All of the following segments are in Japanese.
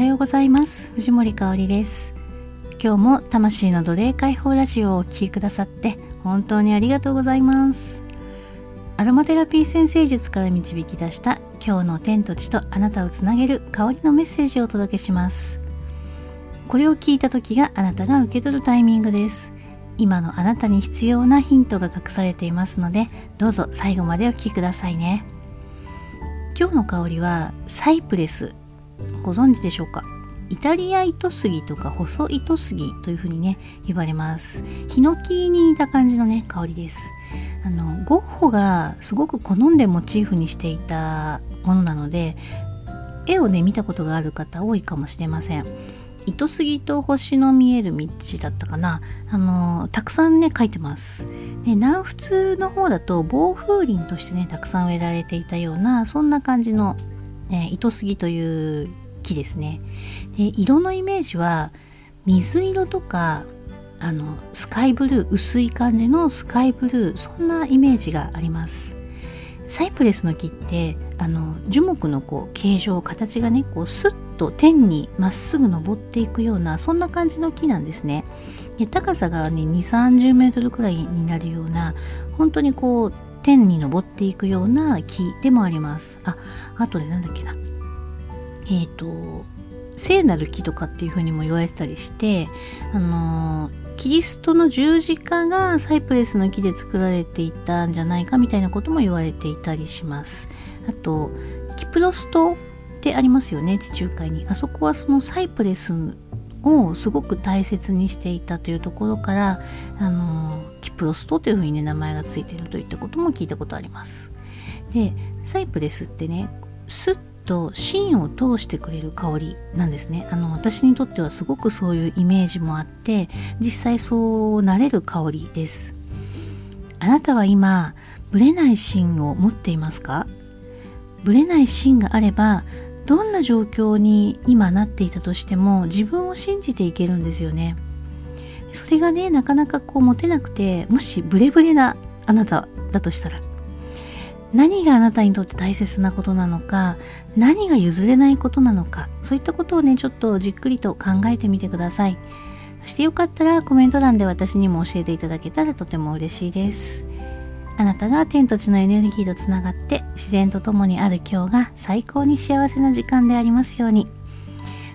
はようございます。藤森香里です。今日も魂の奴隷解放ラジオをお聴きくださって本当にありがとうございます。アロマテラピー先生術から導き出した今日の天と地とあなたをつなげる香りのメッセージをお届けします。これを聞いた時があなたが受け取るタイミングです。今のあなたに必要なヒントが隠されていますのでどうぞ最後までお聴きくださいね。今日の香りはサイプレスご存知でしょうか？イタリア糸杉とか細糸杉というふうにね言われます。ヒノキに似た感じのね香りです。あのゴッホがすごく好んでモチーフにしていたものなので絵をね見たことがある方多いかもしれません。糸杉と星の見える道だったかな。あのたくさんね描いてます。で南仏の方だと防風林としてねたくさん植えられていたようなそんな感じの、え糸杉という木ですね。で色のイメージは水色とかあのスカイブルー薄い感じのスカイブルーそんなイメージがあります。サイプレスの木ってあの樹木のこう形状形がねこうスッと天にまっすぐ登っていくようなそんな感じの木なんですね。で高さがね2 3 0メートルくらいになるような本当にこう天に登っていくような木でもあります。ああとでなんだっけな。えっ、ー、と聖なる木とかっていうふうにも言われてたりしてあのキリストの十字架がサイプレスの木で作られていたんじゃないかみたいなことも言われていたりします。あとキプロス島ってありますよね地中海に。あそこはそのサイプレスをすごく大切にしていたというところからあのキプロス島というふうにね名前がついているといったことも聞いたことあります。でサイプレスってねスッと芯を通してくれる香りなんですね。あの私にとってはすごくそういうイメージもあって実際そうなれる香りです。あなたは今ブレない芯を持っていますか？ブレない芯があればどんな状況に今なっていたとしても自分を信じていけるんですよね。それがねなかなかこう持てなくてもしブレブレなあなただとしたら何があなたにとって大切なことなのか何が譲れないことなのかそういったことをねちょっとじっくりと考えてみてください。そしてよかったらコメント欄で私にも教えていただけたらとても嬉しいです。あなたが天と地のエネルギーとつながって自然と共にある今日が最高に幸せな時間でありますように。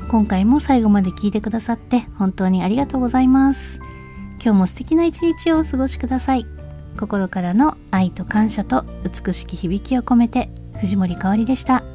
今回も最後まで聞いてくださって本当にありがとうございます今日も素敵な一日をお過ごしください心からの愛と感謝と美しき響きを込めて藤森かおりでした。